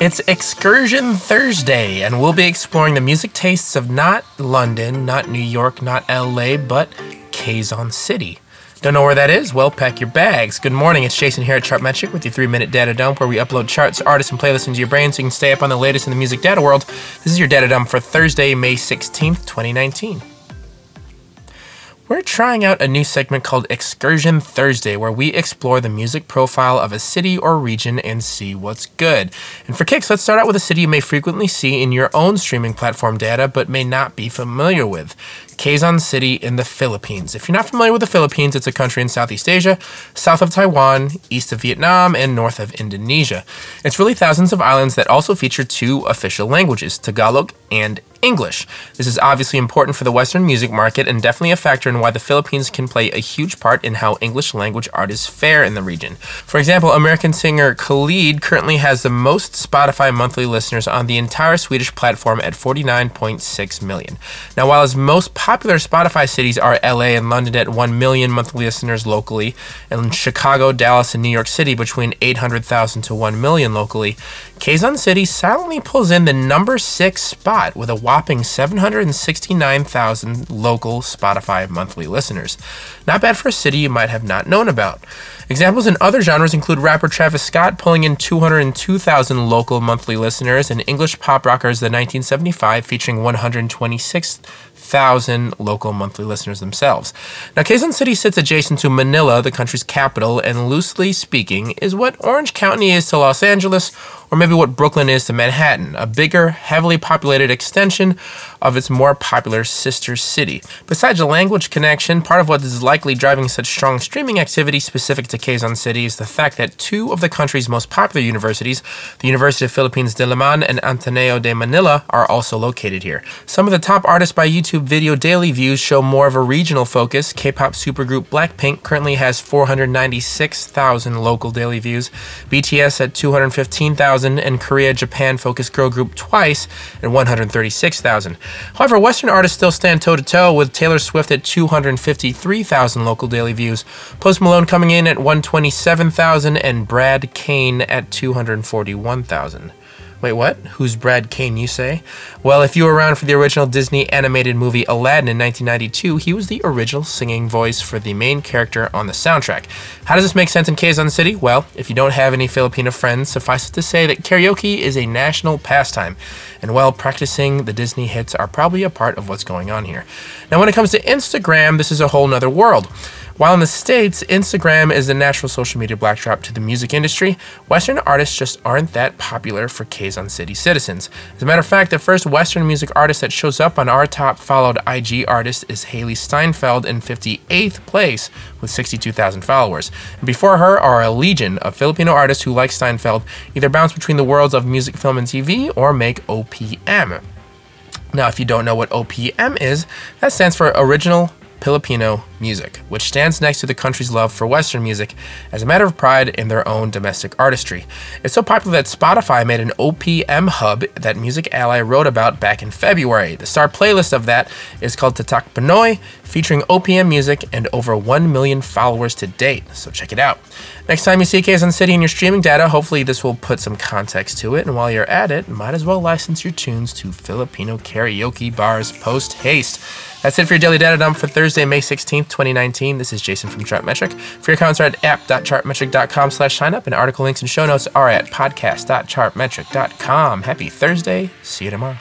It's Excursion Thursday, and we'll be exploring the music tastes of not London, not New York, not LA, but Quezon City. Don't know where that is? Well, pack your bags. Good morning, it's Jason here at Chartmetric with your three minute data dump where we upload charts, artists, and playlists into your brain so you can stay up on the latest in the music data world. This is your data dump for Thursday, May 16th, 2019. We're trying out a new segment called Excursion Thursday, where we explore the music profile of a city or region and see what's good. And for kicks, let's start out with a city you may frequently see in your own streaming platform data but may not be familiar with. Quezon City in the Philippines. If you're not familiar with the Philippines, it's a country in Southeast Asia, south of Taiwan, east of Vietnam, and north of Indonesia. It's really thousands of islands that also feature two official languages, Tagalog and English. This is obviously important for the Western music market and definitely a factor in why the Philippines can play a huge part in how English language artists fare in the region. For example, American singer Khalid currently has the most Spotify monthly listeners on the entire Swedish platform at 49.6 million. Now, while his most popular Spotify cities are LA and London at 1 million monthly listeners locally, and Chicago, Dallas, and New York City between 800,000 to 1 million locally, Quezon City silently pulls in the number six spot with a whopping 769,000 local Spotify monthly listeners. Not bad for a city you might have not known about. Examples in other genres include rapper Travis Scott pulling in 202,000 local monthly listeners and English pop rockers The 1975 featuring 126,000 local monthly listeners themselves. Now, Quezon City sits adjacent to Manila, the country's capital, and loosely speaking, is what Orange County is to Los Angeles or maybe what Brooklyn is to Manhattan, a bigger, heavily populated extension of its more popular sister city. Besides a language connection, part of what is likely driving such strong streaming activity specific to Quezon City is the fact that two of the country's most popular universities, the University of Philippines de Diliman and Ateneo de Manila, are also located here. Some of the top artists by YouTube video daily views show more of a regional focus. K-pop supergroup Blackpink currently has 496,000 local daily views, BTS at 215,000, and Korea Japan focused girl group Twice at 136,000. However, Western artists still stand toe to toe with Taylor Swift at 253,000 local daily views, Post Malone coming in at 127,000, and Brad Kane at 241,000. Wait, what? Who's Brad Kane, you say? Well, if you were around for the original Disney animated movie Aladdin in 1992, he was the original singing voice for the main character on the soundtrack. How does this make sense in Quezon City? Well, if you don't have any Filipino friends, suffice it to say that karaoke is a national pastime, and while practicing the Disney hits are probably a part of what's going on here. Now, when it comes to Instagram, this is a whole nother world. While in the States, Instagram is the natural social media backdrop to the music industry, Western artists just aren't that popular for Quezon City citizens. As a matter of fact, the first Western music artist that shows up on our top followed IG artist is Hailee Steinfeld in 58th place with 62,000 followers. And before her are a legion of Filipino artists who, like Steinfeld, either bounce between the worlds of music, film, and TV or make OPM. Now, if you don't know what OPM is, that stands for Original Filipino music, which stands next to the country's love for Western music as a matter of pride in their own domestic artistry. It's so popular that Spotify made an OPM hub that Music Ally wrote about back in February. The star playlist of that is called Tatak featuring OPM music and over 1 million followers to date, so check it out. Next time you see Quezon City in your streaming data, hopefully this will put some context to it, and while you're at it, might as well license your tunes to Filipino karaoke bars post haste. That's it for your daily data dump for Thursday, May 16th, 2019. This is Jason from Chartmetric. For your comments are at app.chartmetric.com slash sign up, and article links and show notes are at podcast.chartmetric.com. Happy Thursday. See you tomorrow.